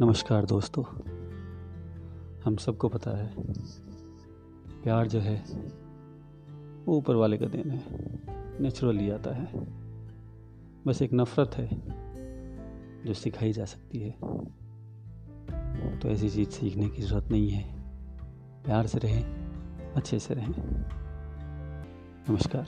नमस्कार दोस्तों। हम सबको पता है, प्यार जो है वो ऊपर वाले का देन है, नेचुरली आता है। बस एक नफ़रत है, जो सिखाई जा सकती है। तो ऐसी चीज़ सीखने की ज़रूरत नहीं है। प्यार से रहें, अच्छे से रहें। नमस्कार।